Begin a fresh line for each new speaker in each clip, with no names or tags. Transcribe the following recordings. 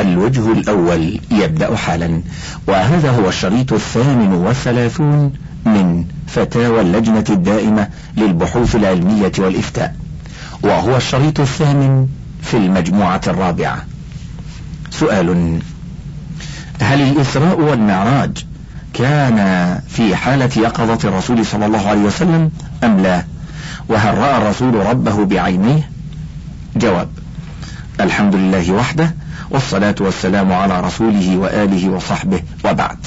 الوجه الأول يبدأ حالا. وهذا هو الشريط الثامن والثلاثون من فتاوى اللجنة الدائمة للبحوث العلمية والإفتاء. وهو الشريط الثامن في المجموعة الرابعة. سؤال هل الإسراء والمعراج كان في حالة يقظة الرسول صلى الله عليه وسلم أم لا؟ وهل رأى الرسول ربه بعينيه؟ جواب الحمد لله وحده والصلاة والسلام على رسوله وآله وصحبه وبعد.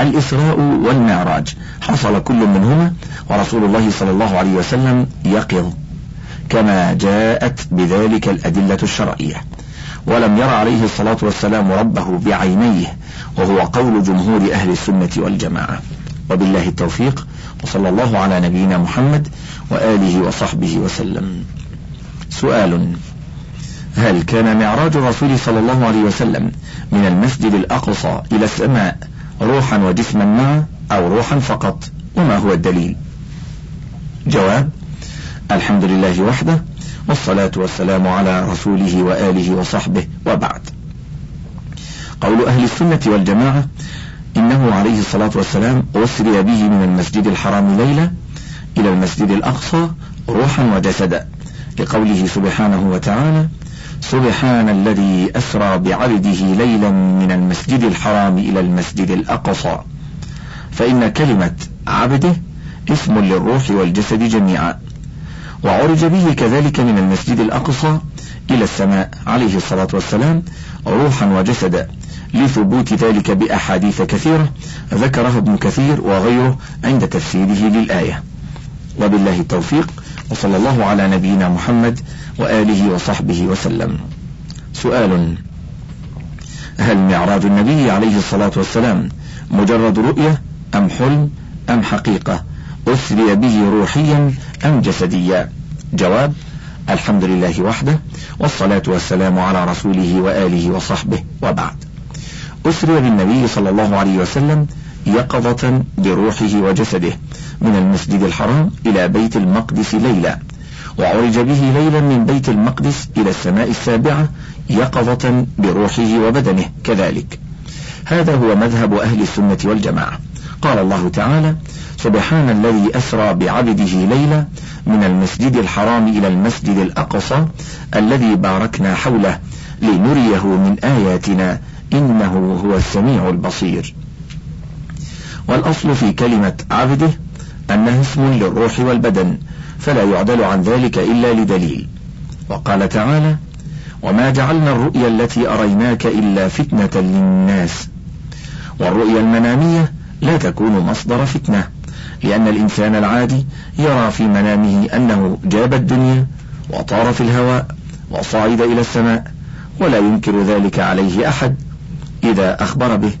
الإسراء والمعراج. حصل كل منهما ورسول الله صلى الله عليه وسلم يقظ كما جاءت بذلك الأدلة الشرعية. ولم ير عليه الصلاة والسلام ربه بعينيه وهو قول جمهور أهل السنة والجماعة. وبالله التوفيق وصلى الله على نبينا محمد وآله وصحبه وسلم. سؤال هل كان معراج الرسول صلى الله عليه وسلم من المسجد الأقصى إلى السماء روحا وجسما معا أو روحا فقط؟ وما هو الدليل؟ جواب الحمد لله وحده والصلاة والسلام على رسوله وآله وصحبه وبعد. قول أهل السنة والجماعة إنه عليه الصلاة والسلام أسري به من المسجد الحرام ليلة إلى المسجد الأقصى روحا وجسدا لقوله سبحانه وتعالى سبحان الذي أسرى بعبده ليلا من المسجد الحرام إلى المسجد الأقصى. فإن كلمة عبده اسم للروح والجسد جميعا. وعرج به كذلك من المسجد الأقصى إلى السماء عليه الصلاة والسلام روحا وجسدا لثبوت ذلك بأحاديث كثيرة ذكرها ابن كثير وغيره عند تفسيره للآية. وبالله التوفيق. وصلى الله على نبينا محمد وآله وصحبه وسلم. سؤال هل معراج النبي عليه الصلاة والسلام مجرد رؤية أم حلم أم حقيقة؟ أسري به روحيا أم جسديا؟ جواب الحمد لله وحده والصلاة والسلام على رسوله وآله وصحبه وبعد. أسري بالنبي صلى الله عليه وسلم يقظة بروحه وجسده من المسجد الحرام إلى بيت المقدس ليلا وعرج به ليلا من بيت المقدس إلى السماء السابعة يقظة بروحه وبدنه كذلك. هذا هو مذهب أهل السنة والجماعة. قال الله تعالى سبحان الذي أسرى بعبده ليلا من المسجد الحرام إلى المسجد الأقصى الذي باركنا حوله لنريه من آياتنا إنه هو السميع البصير. والأصل في كلمة عبده أنه اسم للروح والبدن فلا يعدل عن ذلك إلا لدليل. وقال تعالى وما جعلنا الرؤيا التي أريناك إلا فتنة للناس والرؤيا المنامية لا تكون مصدر فتنة لأن الإنسان العادي يرى في منامه أنه جاب الدنيا وطار في الهواء وصعد إلى السماء ولا ينكر ذلك عليه أحد إذا أخبر به.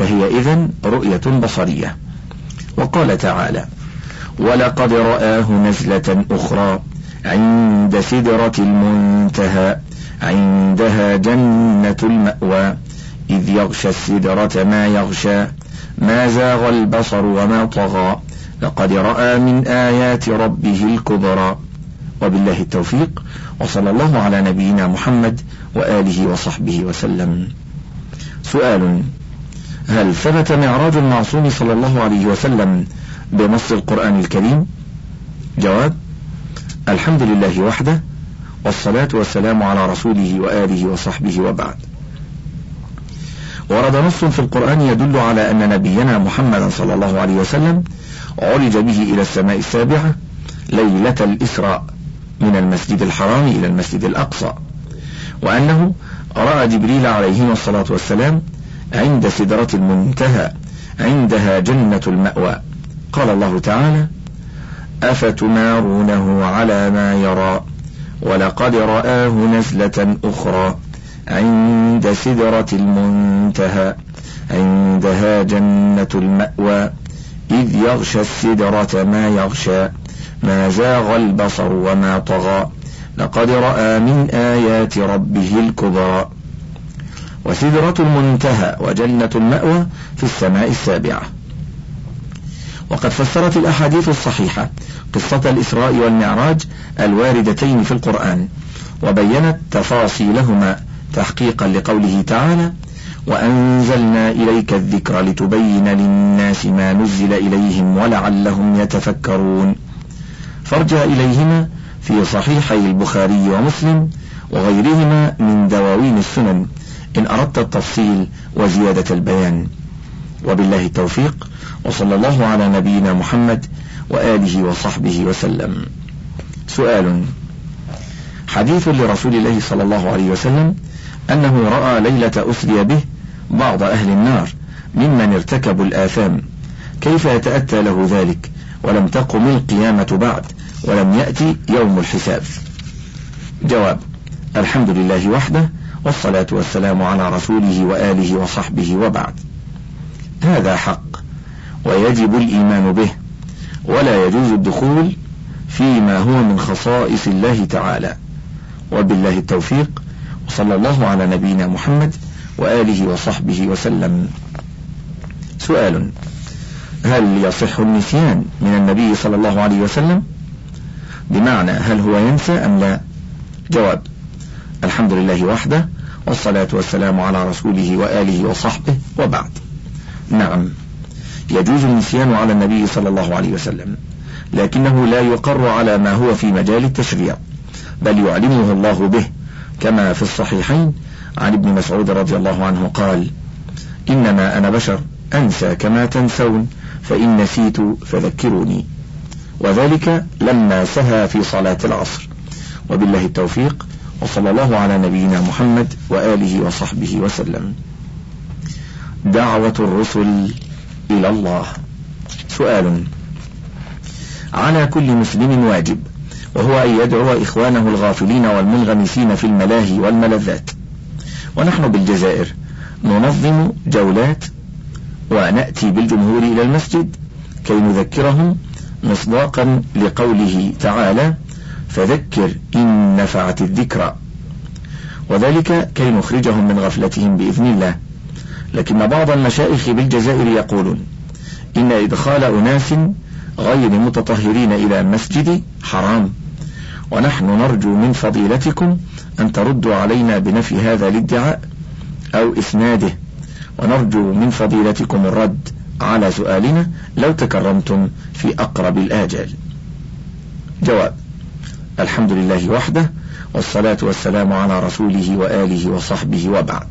فهي إذن رؤية بصرية. وقال تعالى ولقد رآه نزلة أخرى عند سدرة المنتهى عندها جنة المأوى إذ يغشى السدرة ما يغشى ما زاغ البصر وما طغى لقد رأى من آيات ربه الكبرى. وبالله التوفيق وصلى الله على نبينا محمد وآله وصحبه وسلم. سؤال هل ثبت معراج المعصوم صلى الله عليه وسلم بنص القرآن الكريم؟ جواب الحمد لله وحده والصلاة والسلام على رسوله وآله وصحبه وبعد. ورد نص في القرآن يدل على أن نبينا محمدا صلى الله عليه وسلم عرج به إلى السماء السابعة ليلة الإسراء من المسجد الحرام إلى المسجد الأقصى وأنه رأى جبريل عليه الصلاة والسلام عند سدرة المنتهى عندها جنة المأوى. قال الله تعالى أفتمارونه على ما يرى؟ ولقد رآه نزلة أخرى عند سدرة المنتهى عندها جنة المأوى. إذ يغشى السدرة ما يغشى ما زاغ البصر وما طغى. لقد رأى من آيات ربه الكبرى. وسدرة المنتهى وجنة المأوى في السماء السابعة. وقد فسرت الأحاديث الصحيحة قصة الإسراء والمعراج الواردتين في القرآن وبينت تفاصيلهما تحقيقا لقوله تعالى وأنزلنا إليك الذكر لتبين للناس ما نزل إليهم ولعلهم يتفكرون فارجع إليهما في صحيحي البخاري ومسلم وغيرهما من دواوين السنن إن أردت التفصيل وزيادة البيان. وبالله التوفيق وصلى الله على نبينا محمد وآله وصحبه وسلم. سؤال. حديث لرسول الله صلى الله عليه وسلم أنه رأى ليلة أسري به بعض أهل النار ممن ارتكبوا الآثام. كيف يتأتى له ذلك؟ ولم تقم القيامة بعد ولم يأتي يوم الحساب. جواب. الحمد لله وحده والصلاة والسلام على رسوله وآله وصحبه وبعد. هذا حق ويجب الإيمان به ولا يجوز الدخول فيما هو من خصائص الله تعالى. وبالله التوفيق وصلى الله على نبينا محمد وآله وصحبه وسلم. سؤال هل يصح النسيان من النبي صلى الله عليه وسلم؟ بمعنى هل هو ينسى أم لا؟ جواب الحمد لله وحده والصلاة والسلام على رسوله وآله وصحبه وبعد. نعم يجوز النسيان على النبي صلى الله عليه وسلم لكنه لا يقر على ما هو في مجال التشريع بل يعلمه الله به كما في الصحيحين عن ابن مسعود رضي الله عنه قال إنما أنا بشر أنسى كما تنسون فإن نسيت فذكروني. وذلك لما سهى في صلاة العصر. وبالله التوفيق وصلى الله على نبينا محمد وآله وصحبه وسلم. دعوة الرسل إلى الله. سؤال. على كل مسلم واجب وهو أن يدعو إخوانه الغافلين والمنغمسين في الملاهي والملذات. ونحن بالجزائر ننظم جولات ونأتي بالجمهور إلى المسجد كي نذكرهم مصداقا لقوله تعالى فذكر إن نفعت الذكرى. وذلك كي نخرجهم من غفلتهم بإذن الله. لكن بعض المشايخ بالجزائر يقولون إن إدخال أناس غير متطهرين إلى المسجد حرام. ونحن نرجو من فضيلتكم أن تردوا علينا بنفي هذا الادعاء أو إسناده. ونرجو من فضيلتكم الرد على سؤالنا لو تكرمتم في أقرب الآجال. جواب الحمد لله وحده والصلاة والسلام على رسوله وآله وصحبه وبعد.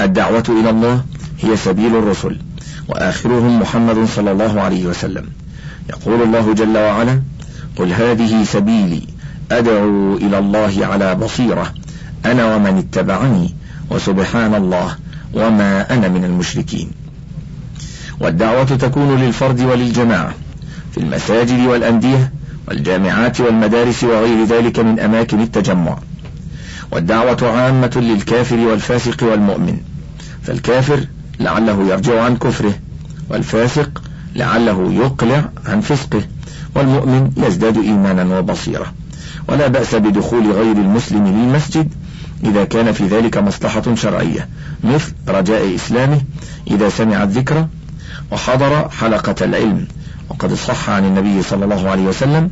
الدعوة إلى الله هي سبيل الرسل وآخرهم محمد صلى الله عليه وسلم. يقول الله جل وعلا قل هذه سبيلي أدعو إلى الله على بصيرة أنا ومن اتبعني وسبحان الله وما أنا من المشركين. والدعوة تكون للفرد وللجماعة في المساجد والأندية والجامعات والمدارس وغير ذلك من أماكن التجمع. والدعوة عامة للكافر والفاسق والمؤمن. فالكافر لعله يرجع عن كفره والفاسق لعله يقلع عن فسقه والمؤمن يزداد إيمانا وبصيرة. ولا بأس بدخول غير المسلم للمسجد إذا كان في ذلك مصلحة شرعية مثل رجاء إسلامه إذا سمع الذكر وحضر حلقة العلم. وقد صح عن النبي صلى الله عليه وسلم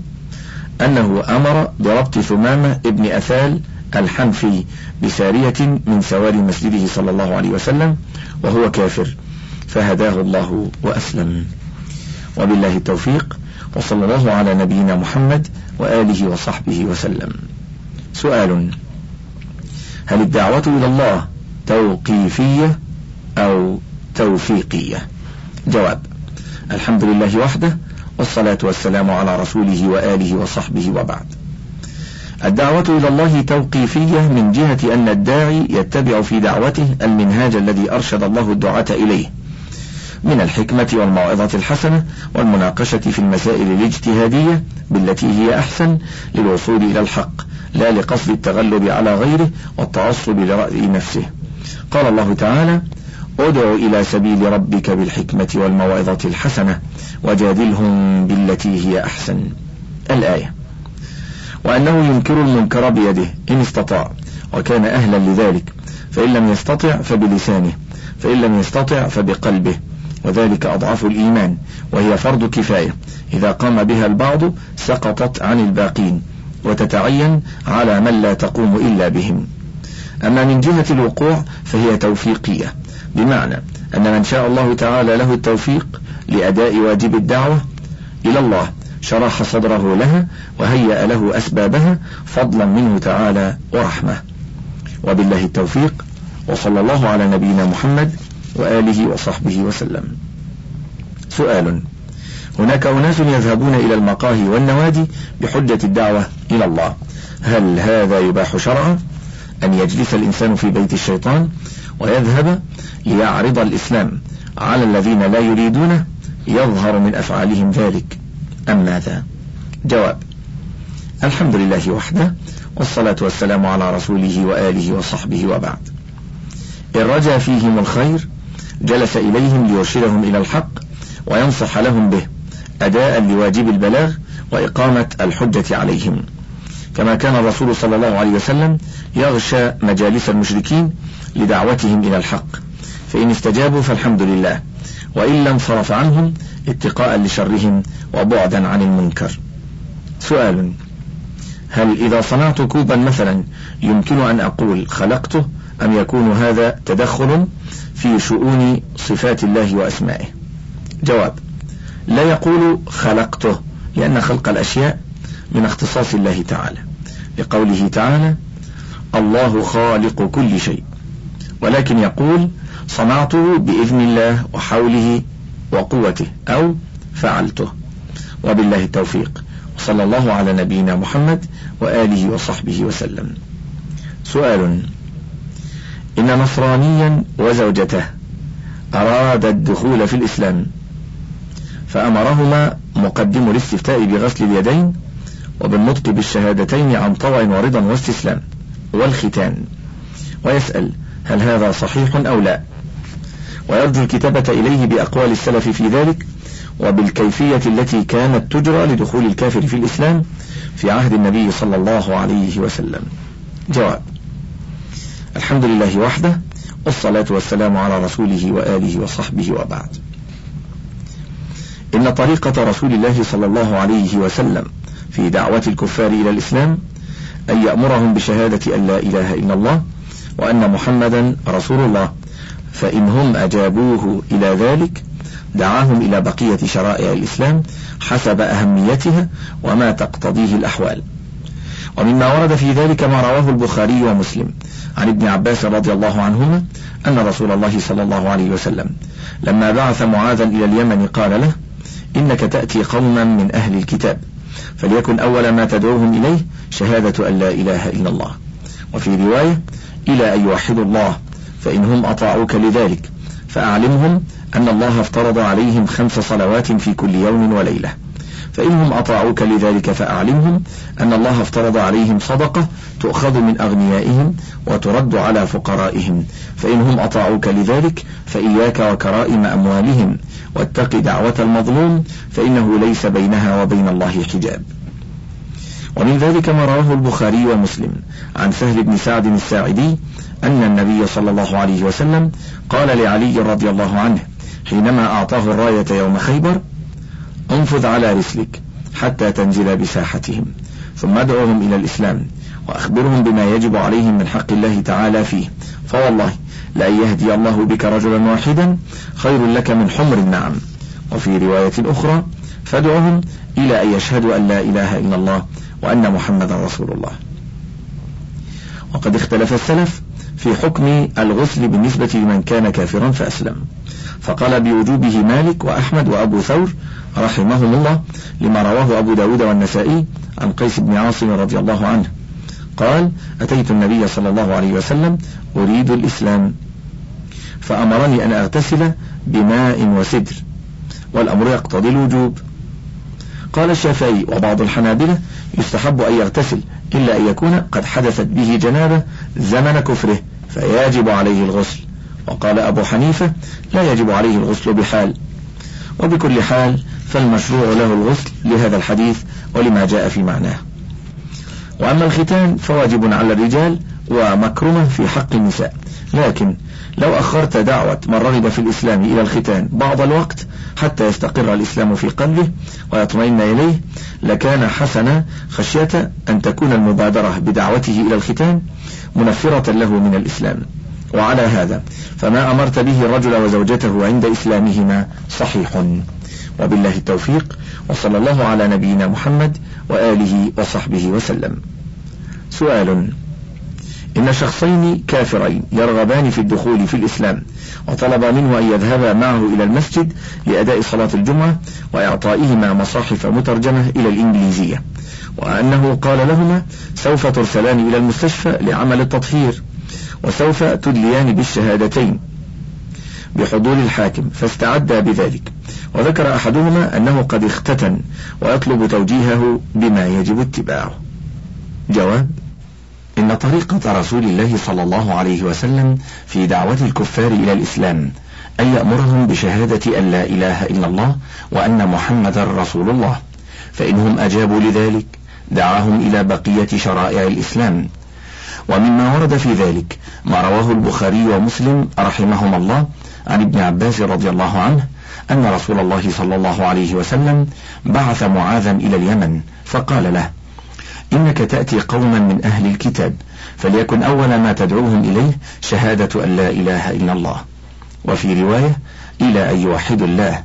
أنه أمر بربط ثمامة ابن أثال الحنفي بسارية من سواري مسجده صلى الله عليه وسلم وهو كافر. فهداه الله وأسلم. وبالله التوفيق وصلى الله على نبينا محمد وآله وصحبه وسلم. سؤال هل الدعوة إلى الله توقيفية أو توفيقية؟ جواب الحمد لله وحده والصلاة والسلام على رسوله وآله وصحبه وبعد. الدعوة إلى الله توقيفية من جهة أن الداعي يتبع في دعوته المنهاج الذي أرشد الله الدعاة إليه من الحكمة والموعظة الحسنة والمناقشة في المسائل الاجتهادية بالتي هي أحسن للوصول إلى الحق لا لقصد التغلب على غيره والتعصب لرأي نفسه. قال الله تعالى ادع إلى سبيل ربك بالحكمة والموعظة الحسنة وجادلهم بالتي هي أحسن. الآية. وأنه ينكر المنكر بيده إن استطاع وكان أهلا لذلك. فإن لم يستطع فبلسانه فإن لم يستطع فبقلبه. وذلك أضعف الإيمان وهي فرض كفاية. إذا قام بها البعض سقطت عن الباقين وتتعين على من لا تقوم إلا بهم. أما من جهة الوقوع فهي توفيقية. بمعنى أن من شاء الله تعالى له التوفيق لأداء واجب الدعوة إلى الله شرح صدره لها وهيأ له أسبابها فضلا منه تعالى ورحمة. وبالله التوفيق وصلى الله على نبينا محمد وآله وصحبه وسلم. سؤال هناك أناس يذهبون إلى المقاهي والنوادي بحجة الدعوة إلى الله. هل هذا يباح شرعا أن يجلس الإنسان في بيت الشيطان ويذهب ليعرض الإسلام على الذين لا يريدونه يظهر من أفعالهم ذلك. أم ماذا؟ جواب الحمد لله وحده والصلاة والسلام على رسوله وآله وصحبه وبعد. إن رجا فيهم الخير جلس إليهم ليرشدهم إلى الحق وينصح لهم به أداء لواجب البلاغ وإقامة الحجة عليهم. كما كان الرسول صلى الله عليه وسلم يغشى مجالس المشركين لدعوتهم إلى الحق. فإن استجابوا فالحمد لله. وإلا انصرف عنهم اتقاء لشرهم وبعدا عن المنكر. سؤال هل إذا صنعت كوبا مثلا يمكن أن أقول خلقته أم يكون هذا تدخل في شؤون صفات الله وأسمائه؟ جواب لا يقول خلقته لأن خلق الأشياء من اختصاص الله تعالى لقوله تعالى الله خالق كل شيء ولكن يقول صنعته بإذن الله وحوله وقوته أو فعلته وبالله التوفيق. وصلى الله على نبينا محمد وآله وصحبه وسلم. سؤال إن نصرانيا وزوجته أراد الدخول في الإسلام فأمرهما مقدم الاستفتاء بغسل اليدين وبالنطق بالشهادتين عن طوع ورضا واستسلام والختان. ويسأل هل هذا صحيح أو لا. ويرجو الكتابة إليه بأقوال السلف في ذلك وبالكيفية التي كانت تجرى لدخول الكافر في الإسلام في عهد النبي صلى الله عليه وسلم. جواب الحمد لله وحده والصلاة والسلام على رسوله وآله وصحبه وبعد. إن طريقة رسول الله صلى الله عليه وسلم في دعوة الكفار إلى الإسلام أن يأمرهم بشهادة أن لا إله إلا الله وأن محمدا رسول الله. فإن هم أجابوه إلى ذلك دعاهم إلى بقية شرائع الإسلام حسب أهميتها وما تقتضيه الأحوال. ومما ورد في ذلك ما رواه البخاري ومسلم عن ابن عباس رضي الله عنهما أن رسول الله صلى الله عليه وسلم لما بعث معاذا إلى اليمن قال له إنك تأتي قوما من أهل الكتاب. فليكن أول ما تدعوهم إليه شهادة أن لا إله إلا الله. وفي رواية إلى أن يوحدوا الله فإنهم أطاعوك لذلك فأعلمهم أن الله افترض عليهم خمس صلوات في كل يوم وليلة. فإنهم أطاعوك لذلك فأعلمهم أن الله افترض عليهم صدقة تؤخذ من أغنيائهم وترد على فقرائهم. فإنهم أطاعوك لذلك فإياك وكرائم أموالهم. واتق دعوة المظلوم فإنه ليس بينها وبين الله حجاب. ومن ذلك ما رواه البخاري ومسلم عن سهل بن سعد الساعدي أن النبي صلى الله عليه وسلم قال لعلي رضي الله عنه حينما أعطاه الراية يوم خيبر انفذ على رسلك حتى تنزل بساحتهم ثم ادعوهم إلى الإسلام وأخبرهم بما يجب عليهم من حق الله تعالى فيه. فوالله لأن يهدي الله بك رجلا واحدا خير لك من حمر النعم. وفي رواية أخرى فادعهم إلى أن يشهدوا أن لا إله إلا الله وأن محمدا رسول الله. وقد اختلف السلف في حكم الغسل بالنسبة لمن كان كافرا فأسلم. فقال بوجوبه مالك وأحمد وأبو ثور رحمهم الله لما رواه أبو داود والنسائي عن قيس بن عاصم رضي الله عنه. قال أتيت النبي صلى الله عليه وسلم أريد الإسلام. فأمرني أن أغتسل بماء وسدر والأمر يقتضي الوجوب. قال الشافعي وبعض الحنابلة يستحب أن يغتسل إلا أن يكون قد حدثت به جنابة زمن كفره فيجب عليه الغسل. وقال أبو حنيفة لا يجب عليه الغسل بحال. وبكل حال فالمشروع له الغسل لهذا الحديث ولما جاء في معناه. وأما الختان فواجب على الرجال ومكرمة في حق النساء. لكن لو أخرت دعوة من رغب في الإسلام إلى الختان بعض الوقت حتى يستقر الإسلام في قلبه ويطمئن إليه لكان حسنا خشية أن تكون المبادرة بدعوته إلى الختان منفرة له من الإسلام. وعلى هذا فما أمرت به الرجل وزوجته عند إسلامهما صحيح. وبالله التوفيق وصلى الله على نبينا محمد وآله وصحبه وسلم. سؤال إن شخصين كافرين يرغبان في الدخول في الإسلام وطلب منه أن يذهبا معه إلى المسجد لأداء صلاة الجمعة وإعطائهما مصاحف مترجمة إلى الإنجليزية وأنه قال لهما سوف ترسلان إلى المستشفى لعمل التطهير وسوف تدليان بالشهادتين. بحضور الحاكم فاستعد بذلك. وذكر أحدهما أنه قد اختتن ويطلب توجيهه بما يجب اتباعه. جواب إن طريقة رسول الله صلى الله عليه وسلم في دعوة الكفار إلى الإسلام أن يأمرهم بشهادة أن لا إله إلا الله وأن محمدا رسول الله فإنهم أجابوا لذلك دعاهم إلى بقية شرائع الإسلام. ومما ورد في ذلك ما رواه البخاري ومسلم رحمهما الله عن ابن عباس رضي الله عنه أن رسول الله صلى الله عليه وسلم بعث معاذا إلى اليمن فقال له إنك تأتي قوما من أهل الكتاب فليكن أول ما تدعوهم إليه شهادة أن لا إله إلا الله. وفي رواية إلى أن يوحدوا الله.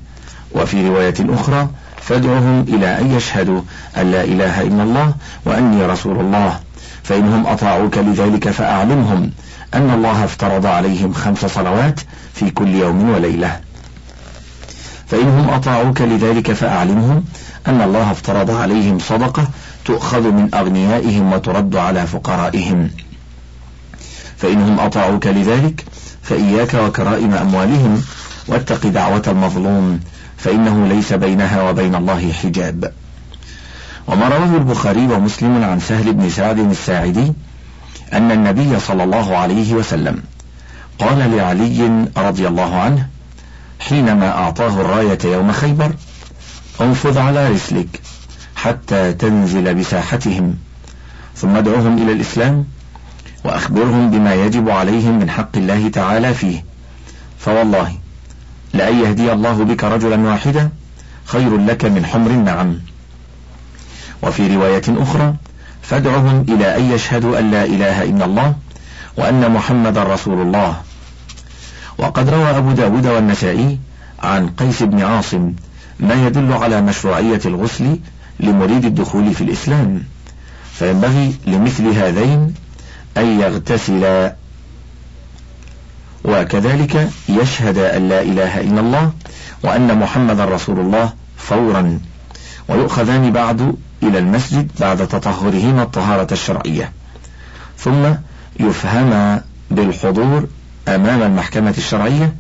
وفي رواية أخرى فادعهم إلى أن يشهدوا أن لا إله إلا الله وأني رسول الله فإنهم أطاعوك لذلك فأعلمهم أن الله افترض عليهم خمس صلوات في كل يوم وليلة. فإنهم أطاعوك لذلك فأعلمهم أن الله افترض عليهم صدقة تؤخذ من أغنيائهم وترد على فقرائهم. فإنهم أطاعوك لذلك فإياك وكرائم أموالهم واتق دعوة المظلوم فإنه ليس بينها وبين الله حجاب. وما رواه البخاري ومسلم عن سهل بن سعد الساعدي أن النبي صلى الله عليه وسلم قال لعلي رضي الله عنه حينما أعطاه الراية يوم خيبر أنفذ على رسلك حتى تنزل بساحتهم ثم ادعوهم إلى الإسلام وأخبرهم بما يجب عليهم من حق الله تعالى فيه فوالله لأن يهدي الله بك رجلا واحدا خير لك من حمر النعم. وفي رواية أخرى فادعهم إلى أن يشهدوا أن لا إله إلا الله وأن محمد رسول الله. وقد روى أبو داود والنسائي عن قيس بن عاصم ما يدل على مشروعية الغسل لمريد الدخول في الإسلام فينبغي لمثل هذين أن يغتسلا وكذلك يشهد أن لا إله إلا الله وأن محمد رسول الله فورا. ويؤخذان بعد إلى المسجد بعد تطهرهما الطهارة الشرعية. ثم يفهما بالحضور أمام المحكمة الشرعية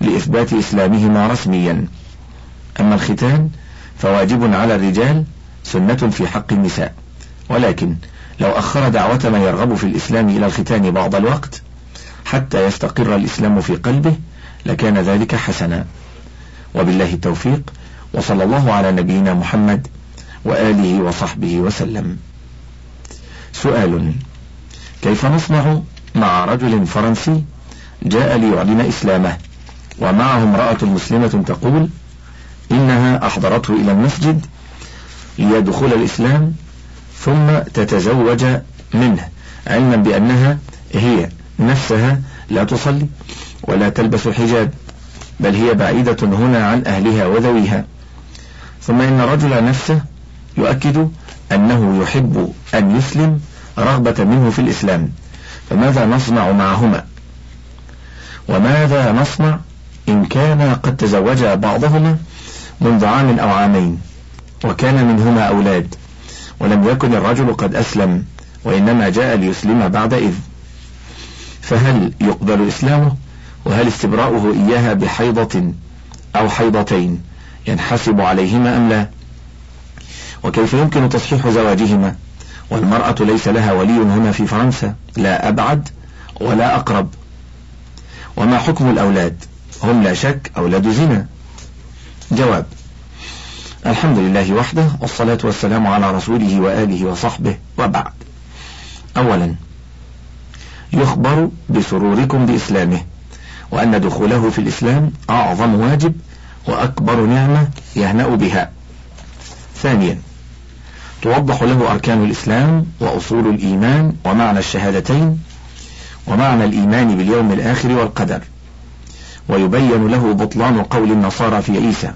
لإثبات إسلامهما رسميا. أما الختان فواجب على الرجال سنة في حق النساء. ولكن لو أخر دعوة من يرغب في الإسلام إلى الختان بعض الوقت حتى يستقر الإسلام في قلبه لكان ذلك حسنا. وبالله التوفيق وصلى الله على نبينا محمد وآله وصحبه وسلم. سؤال كيف نصنع مع رجل فرنسي جاء ليعلن إسلامه. ومعه امرأة مسلمة تقول إنها أحضرته إلى المسجد ليدخل الإسلام ثم تتزوج منه علما بأنها هي نفسها لا تصلي ولا تلبس حجاب بل هي بعيدة هنا عن أهلها وذويها. ثم إن الرجل نفسه يؤكد أنه يحب أن يسلم رغبة منه في الإسلام فماذا نصنع معهما؟ وماذا نصنع إن كان قد تزوج بعضهما منذ عام أو عامين وكان منهما أولاد ولم يكن الرجل قد أسلم وإنما جاء ليسلم بعد إذ. فهل يقبل إسلامه؟ وهل استبراؤه إياها بحيضة أو حيضتين ينحسب عليهما أم لا؟ وكيف يمكن تصحيح زواجهما؟ والمرأة ليس لها ولي هنا في فرنسا لا أبعد ولا أقرب. وما حكم الأولاد؟ هم لا شك أولاد زنا. جواب الحمد لله وحده والصلاة والسلام على رسوله وآله وصحبه وبعد. أولا يخبر بسروركم بإسلامه وأن دخوله في الإسلام أعظم واجب وأكبر نعمة يهنأ بها. ثانيا توضح له أركان الإسلام وأصول الإيمان ومعنى الشهادتين ومعنى الإيمان باليوم الآخر والقدر. ويبين له بطلان قول النصارى في عيسى.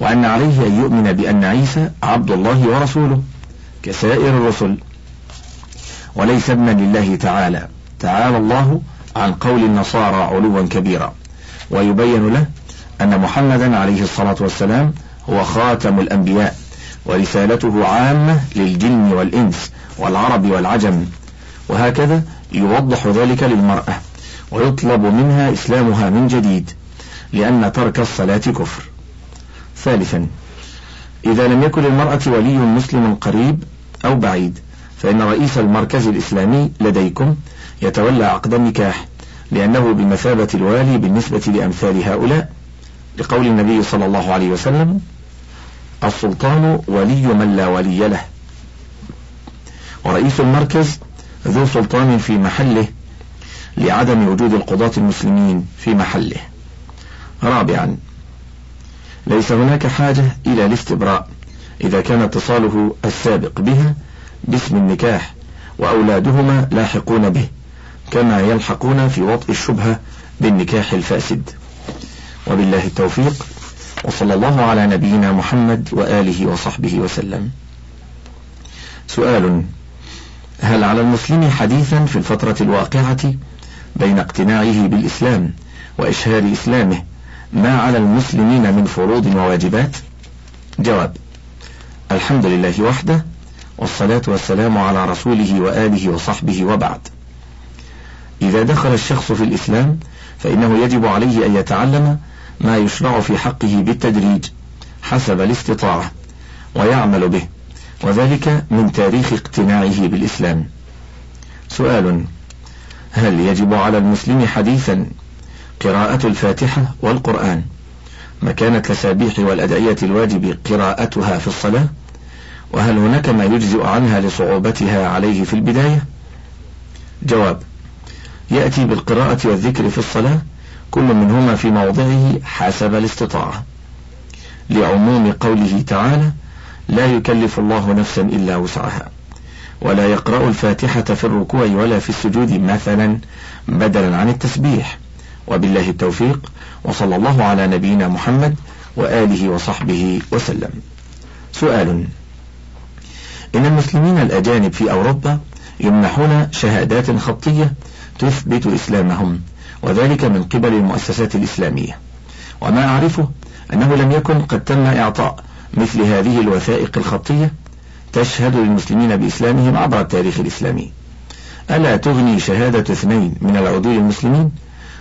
وأن عليه أن يؤمن بأن عيسى عبد الله ورسوله كسائر الرسل. وليس ابنا لله تعالى. تعالى الله عن قول النصارى علوا كبيرا. ويبين له أن محمدا عليه الصلاة والسلام هو خاتم الأنبياء ورسالته عامة للجن والإنس والعرب والعجم. وهكذا يوضح ذلك للمرأة ويطلب منها إسلامها من جديد لأن ترك الصلاة كفر. ثالثا إذا لم يكن للمرأة ولي مسلم قريب أو بعيد فإن رئيس المركز الإسلامي لديكم يتولى عقد النكاح لأنه بمثابة الوالي بالنسبة لأمثال هؤلاء. لقول النبي صلى الله عليه وسلم السلطان ولي من لا ولي له. ورئيس المركز ذو سلطان في محله لعدم وجود القضاة المسلمين في محله. رابعا ليس هناك حاجة إلى الاستبراء إذا كان اتصاله السابق بها باسم النكاح وأولادهما لاحقون به كما يلحقون في وطء الشبهة بالنكاح الفاسد. وبالله التوفيق وصلى الله على نبينا محمد وآله وصحبه وسلم. سؤال هل على المسلم حديثا في الفترة الواقعة بين اقتناعه بالإسلام وإشهار إسلامه ما على المسلمين من فروض وواجبات؟ جواب الحمد لله وحده والصلاة والسلام على رسوله وآله وصحبه وبعد. إذا دخل الشخص في الإسلام فإنه يجب عليه أن يتعلم ما يشرع في حقه بالتدريج حسب الاستطاعة ويعمل به. وذلك من تاريخ اقتناعه بالإسلام. سؤال هل يجب على المسلم حديثا قراءة الفاتحة والقرآن مكان التسابيح والأدعية الواجب قراءتها في الصلاة؟ وهل هناك ما يجزئ عنها لصعوبتها عليه في البداية؟ جواب يأتي بالقراءة والذكر في الصلاة كل منهما في موضعه حسب الاستطاعة. لعموم قوله تعالى لا يكلف الله نفسا إلا وسعها. ولا يقرأ الفاتحة في الركوع ولا في السجود مثلا بدلا عن التسبيح. وبالله التوفيق وصلى الله على نبينا محمد وآله وصحبه وسلم. سؤال إن المسلمين الأجانب في أوروبا يمنحون شهادات خطية تثبت إسلامهم وذلك من قبل المؤسسات الإسلامية. وما أعرفه أنه لم يكن قد تم إعطاء مثل هذه الوثائق الخطية تشهد للمسلمين بإسلامهم عبر التاريخ الإسلامي. ألا تغني شهادة اثنين من العضو المسلمين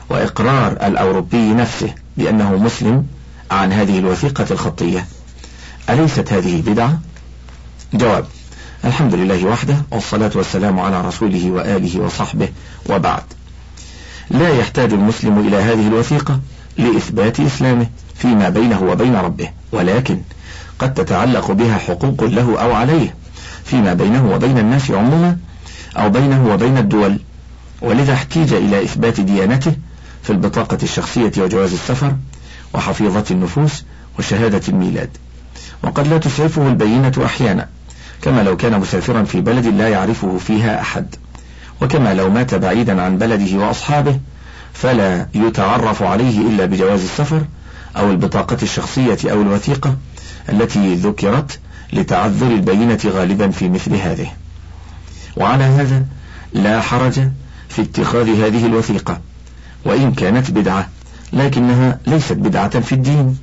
وإقرار الأوروبي نفسه بأنه مسلم عن هذه الوثيقة الخطية؟ أليست هذه بدعة؟ جواب الحمد لله وحده والصلاة والسلام على رسوله وآله وصحبه وبعد. لا يحتاج المسلم إلى هذه الوثيقة لإثبات إسلامه فيما بينه وبين ربه ولكن قد تتعلق بها حقوق له أو عليه فيما بينه وبين الناس عموما أو بينه وبين الدول. ولذا احتيج إلى إثبات ديانته في البطاقة الشخصية وجواز السفر وحفيظة النفوس وشهادة الميلاد. وقد لا تسعفه البينة أحيانا كما لو كان مسافرا في بلد لا يعرفه فيها أحد. وكما لو مات بعيدا عن بلده وأصحابه فلا يتعرف عليه إلا بجواز السفر أو البطاقة الشخصية أو الوثيقة. التي ذكرت لتعذر البينة غالبا في مثل هذه. وعلى هذا لا حرج في اتخاذ هذه الوثيقة وإن كانت بدعة لكنها ليست بدعة في الدين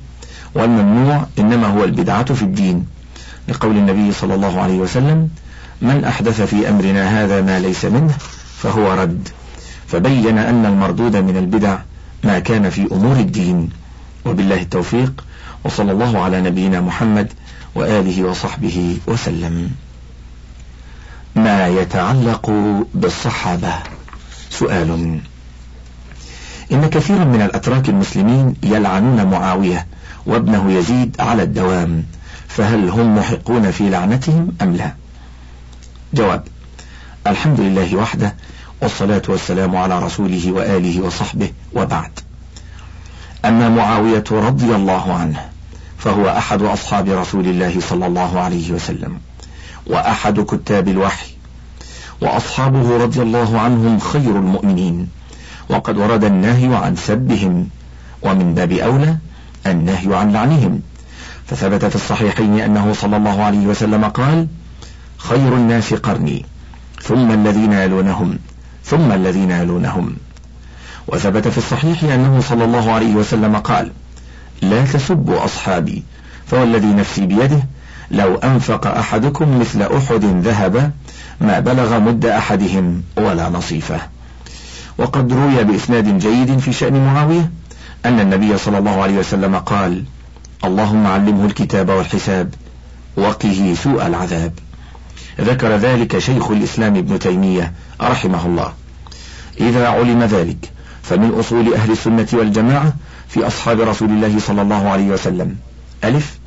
والممنوع إنما هو البدعة في الدين. لقول النبي صلى الله عليه وسلم من أحدث في أمرنا هذا ما ليس منه فهو رد. فبين أن المردود من البدع ما كان في أمور الدين. وبالله التوفيق وصلى الله على نبينا محمد وآله وصحبه وسلم. ما يتعلق بالصحابة؟ سؤال. إن كثيرا من الأتراك المسلمين يلعنون معاوية وابنه يزيد على الدوام فهل هم محقون في لعنتهم أم لا؟ جواب الحمد لله وحده والصلاة والسلام على رسوله وآله وصحبه وبعد. أما معاوية رضي الله عنه فهو أحد أصحاب رسول الله صلى الله عليه وسلم وأحد كتاب الوحي وأصحابه رضي الله عنهم خير المؤمنين وقد ورد النهي عن سبهم ومن باب أولى النهي عن لعنهم. فثبت في الصحيحين أنه صلى الله عليه وسلم قال خير الناس قرني ثم الذين يلونهم ثم الذين يلونهم. وثبت في الصحيح أنه صلى الله عليه وسلم قال لا تسبوا أصحابي فوالذي نفسي بيده لو أنفق أحدكم مثل أحد ذهب ما بلغ مد أحدهم ولا نصيفه. وقد روي بإسناد جيد في شأن معاوية أن النبي صلى الله عليه وسلم قال اللهم علمه الكتاب والحساب وقه سوء العذاب. ذكر ذلك شيخ الإسلام ابن تيمية رحمه الله. إذا علم ذلك فمن أصول أهل السنة والجماعة في أصحاب رسول الله صلى الله عليه وسلم. ألف.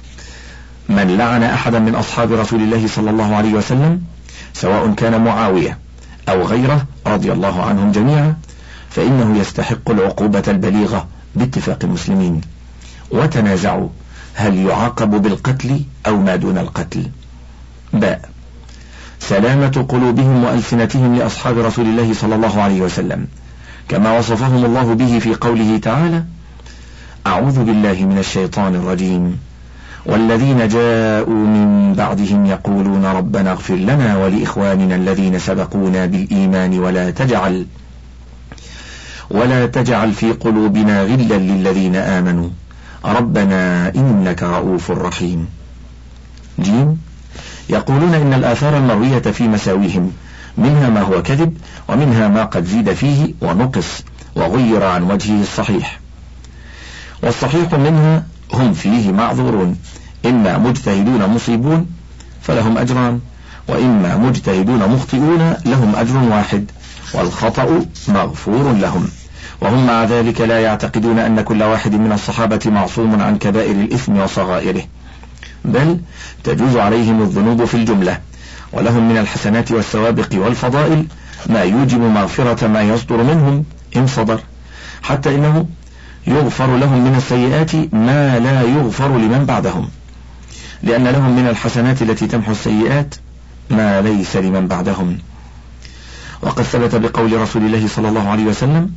من لعن أحدا من أصحاب رسول الله صلى الله عليه وسلم سواء كان معاوية أو غيره رضي الله عنهم جميعا فإنه يستحق العقوبة البليغة باتفاق المسلمين. وتنازعوا هل يعاقب بالقتل أو ما دون القتل. باء سلامة قلوبهم وألسنتهم لأصحاب رسول الله صلى الله عليه وسلم كما وصفهم الله به في قوله تعالى أعوذ بالله من الشيطان الرجيم. والذين جاءوا من بعدهم يقولون ربنا اغفر لنا ولإخواننا الذين سبقونا بالإيمان ولا تجعل ولا تجعل في قلوبنا غلا للذين آمنوا. ربنا إنك رؤوف رحيم. جيم. يقولون إن الآثار المروية في مساويهم منها ما هو كذب ومنها ما قد زيد فيه ونقص وغير عن وجهه الصحيح. والصحيح منها هم فيه معذورون. إما مجتهدون مصيبون فلهم أجران وإما مجتهدون مخطئون لهم أجر واحد والخطأ مغفور لهم. وهم مع ذلك لا يعتقدون أن كل واحد من الصحابة معصوم عن كبائر الإثم وصغائره. بل تجوز عليهم الذنوب في الجملة ولهم من الحسنات والسوابق والفضائل ما يوجب مغفرة ما يصدر منهم إن صدر. حتى إنه يغفر لهم من السيئات ما لا يغفر لمن بعدهم. لأن لهم من الحسنات التي تمحو السيئات ما ليس لمن بعدهم. وقد ثبت بقول رسول الله صلى الله عليه وسلم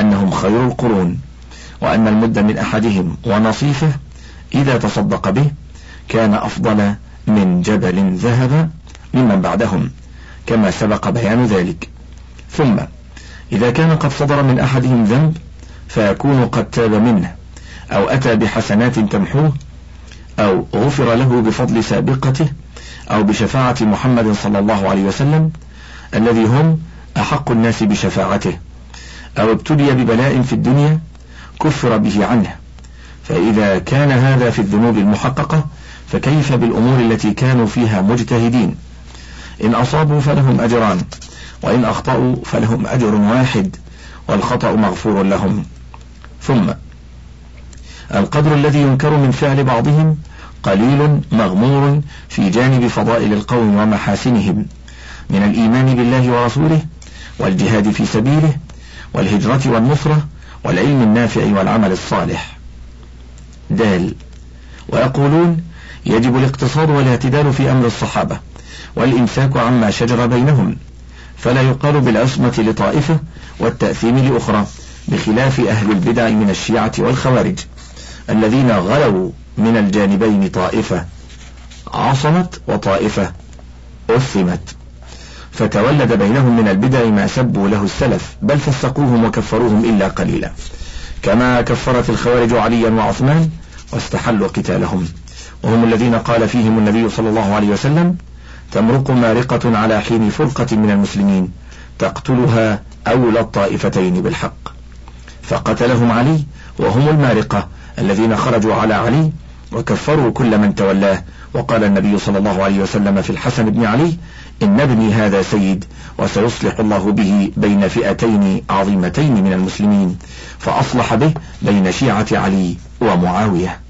أنهم خير القرون وأن المد من أحدهم ونصيفه إذا تصدق به كان أفضل من جبل ذهب ممن بعدهم كما سبق بيان ذلك. ثم إذا كان قد صدر من أحدهم ذنب فيكون قد تاب منه أو أتى بحسنات تمحوه أو غفر له بفضل سابقته أو بشفاعة محمد صلى الله عليه وسلم الذي هم أحق الناس بشفاعته أو ابتلي ببلاء في الدنيا كفر به عنه. فإذا كان هذا في الذنوب المحققة فكيف بالأمور التي كانوا فيها مجتهدين؟ إن أصابوا فلهم أجران وإن أخطأوا فلهم أجر واحد والخطأ مغفور لهم. ثم القدر الذي ينكر من فعل بعضهم قليل مغمور في جانب فضائل القوم ومحاسنهم من الإيمان بالله ورسوله والجهاد في سبيله والهجرة والنصرة والعلم النافع والعمل الصالح. دال ويقولون يجب الاقتصاد والاعتدال في أمر الصحابة والإمساك عما شجر بينهم فلا يقال بالعصمة لطائفة والتأثيم لأخرى. بخلاف أهل البدع من الشيعة والخوارج الذين غلوا من الجانبين طائفة عصمت وطائفة أثمت فتولد بينهم من البدع ما سبوا له السلف بل فسقوهم وكفروهم إلا قليلا. كما كفرت الخوارج عليا وعثمان واستحلوا قتالهم. وهم الذين قال فيهم النبي صلى الله عليه وسلم تمرق مارقة على حين فرقة من المسلمين تقتلها أولى الطائفتين بالحق. فقتلهم علي وهم المارقة الذين خرجوا على علي وكفروا كل من تولاه. وقال النبي صلى الله عليه وسلم في الحسن بن علي إن ابني هذا سيد وسيصلح الله به بين فئتين عظيمتين من المسلمين فأصلح به بين شيعة علي ومعاوية.